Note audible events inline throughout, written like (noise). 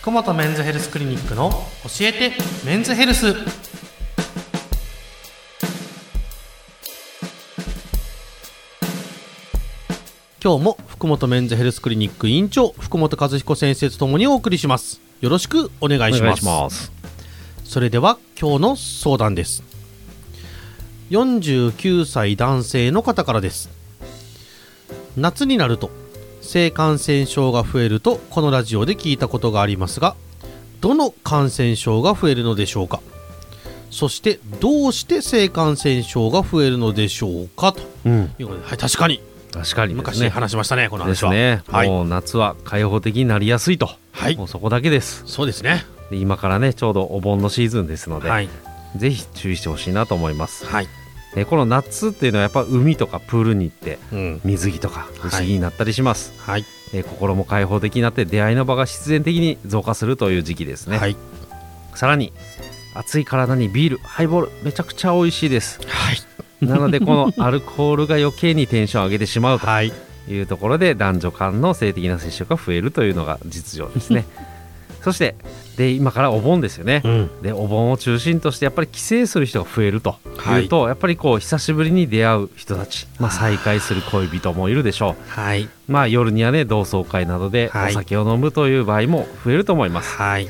福本メンズヘルスクリニックの教えてメンズヘルス。今日も福本メンズヘルスクリニック院長福本和彦先生とともにお送りします。よろしくお願いします。ます。それでは今日の相談です。49歳男性の方からです。夏になると性感染症が増えるとこのラジオで聞いたことがありますがどの感染症が増えるのでしょうか？そしてどうして性感染症が増えるのでしょうかと。うん。いうことで、はい、確かに。確かにです昔ね話しましたねこの話は。ですね、はい、もう夏は開放的になりやすいと、はい。もうそこだけです。そうですね。で今からねちょうどお盆のシーズンですので、はい。ぜひ注意してほしいなと思います。はい、でこの夏っていうのはやっぱ海とかプールに行ってうん、水着とか不思議になったりします、はい。えー心も開放的になって出会いの場が必然的に増加するという時期ですね、はい。さらに暑い体にビールハイボールめちゃくちゃ美味しいです。はい。なのでこの (laughs) アルコールが余計にテンション上げてしまうとはい。いうところで男女間の性的な接触が増えるというのが実情ですね (laughs) そしてで今からお盆ですよね、うん。でお盆を中心としてやっぱり帰省する人が増えるというと、やっぱりこう久しぶりに出会う人たち、まあ、再会する恋人もいるでしょはい、うまあ夜にはね同窓会などではい。お酒を飲むという場合も増えると思います、はい、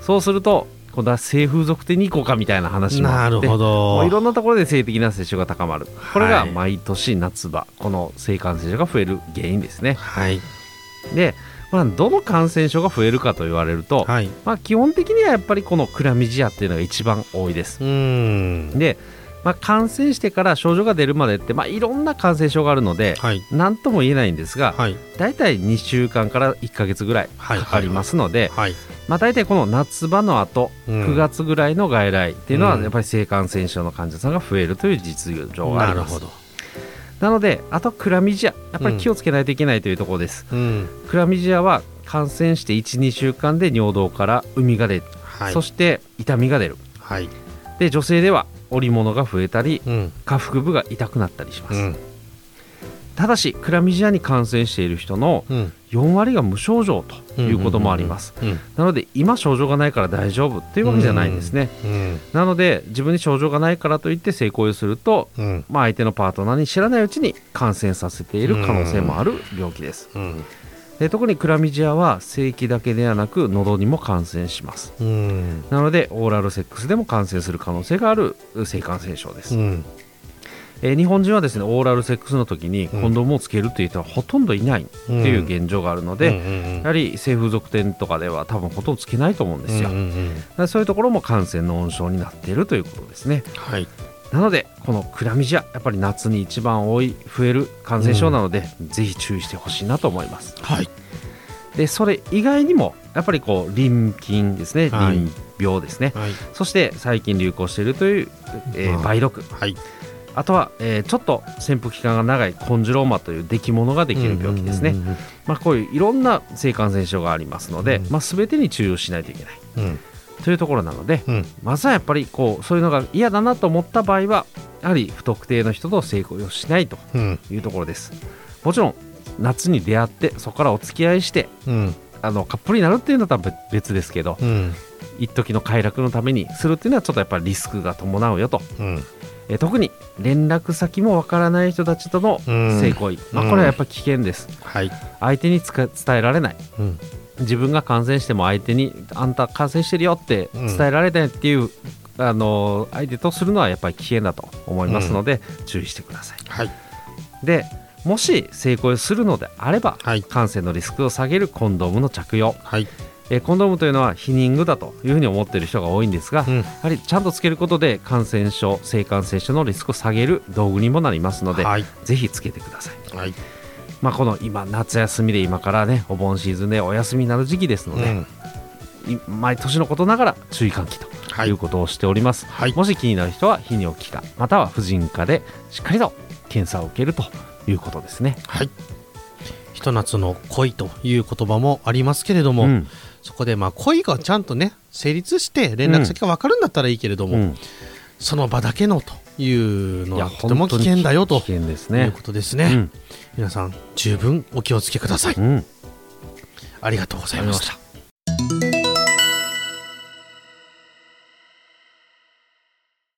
そうすると今度は性風俗店に行こうかみたいな話もあってなるほど。いろんなところで性的な接触が高まる。これがはい毎年夏場この性感染症が増える原因ですね。はい。で、まあ、どの感染症が増えるかと言われると、はい。まあ、基本的にはやっぱりこのクラミジアっていうのが一番多いです。で、まあ、感染してから症状が出るまでって、まあ、いろんな感染症があるのではい。何とも言えないんですがはい。大体2週間から1ヶ月ぐらいはい。かかりますので、はい。まあ、大体この夏場の後、うん。9月ぐらいの外来っていうのはうん。やっぱり性感染症の患者さんが増えるという実情があります。なるほどなのであとクラミジアやっぱり気をつけないといけないというところです、うん。クラミジアは感染して12週間で尿道から膿が出る、はい。そして痛みが出る。はい。で女性では織物が増えたりうん。下腹部が痛くなったりします、うん。ただしクラミジアに感染している人のうん4割が無症状ということもあります、うんなので今症状がないから大丈夫っていうわけじゃないんですね、うんなので自分に症状がないからといって性行為をすると、うん。まあ、相手のパートナーに知らないうちに感染させている可能性もある病気です。うん。で特にクラミジアは性器だけではなく喉にも感染します。うん。なのでオーラルセックスでも感染する可能性がある性感染症です、うんえー日本人はですねオーラルセックスの時にうん。コンドームをつけるっていう人はほとんどいないっていう現状があるので、うんやはり性風俗店とかでは多分ほとんどつけないと思うんですよ、そういうところも感染の温床になっているということですね。はい。なのでこのクラミジアやっぱり夏に一番多い増える感染症なので、ぜひ注意してほしいなと思います。はい。でそれ以外にもやっぱりこう淋菌ですねはい。淋病ですね、はい。そして最近流行しているという、えーまあ。梅毒。はいあとは、えーちょっと潜伏期間が長いコンジュローマという出来物ができる病気ですね、まあ、こういういろんな性感染症がありますので、うん。まあ、全てに注意をしないといけない。うん。というところなので、うん。まずはやっぱりこうそういうのが嫌だなと思った場合はやはり不特定の人と性行為をしないとうん。いうところです。もちろん夏に出会ってそこからお付き合いしてうん。あのカップルになるっていうのとは別別ですけどうん。一時の快楽のためにするっていうのはちょっとやっぱりリスクが伴うよと、うんえー特に連絡先もわからない人たちとのうん。性行為、まあ、これはやっぱり危険です。はい。相手につか伝えられない。うん。自分が感染しても相手にあんた感染してるよって伝えられないっていう、あの相手とするのはやっぱり危険だと思いますので、注意してください。はい。でもし性行為をするのであれば、はい。感染のリスクを下げるコンドームの着用。はいえーコンドームというのは避妊具だというふうに思っている人が多いんですが、うん。やはりちゃんとつけることで感染症性感染症のリスクを下げる道具にもなりますので、はい。ぜひつけてください。はい。まあ、この今夏休みで今からねお盆シーズンでお休みになる時期ですので、うん。い毎年のことながら注意喚起とはい。いうことをしております、はい。もし気になる人は泌尿器科または婦人科でしっかりと検査を受けるということですね。はい。ひと夏の恋という言葉もありますけれども、うんそこでまあ恋がちゃんとね成立して連絡先が分かるんだったらいいけれども、うん。その場だけのというのはとても危険だよと危険ですいうねことですね、うん。皆さん十分お気をつけください、うん。ありがとうございました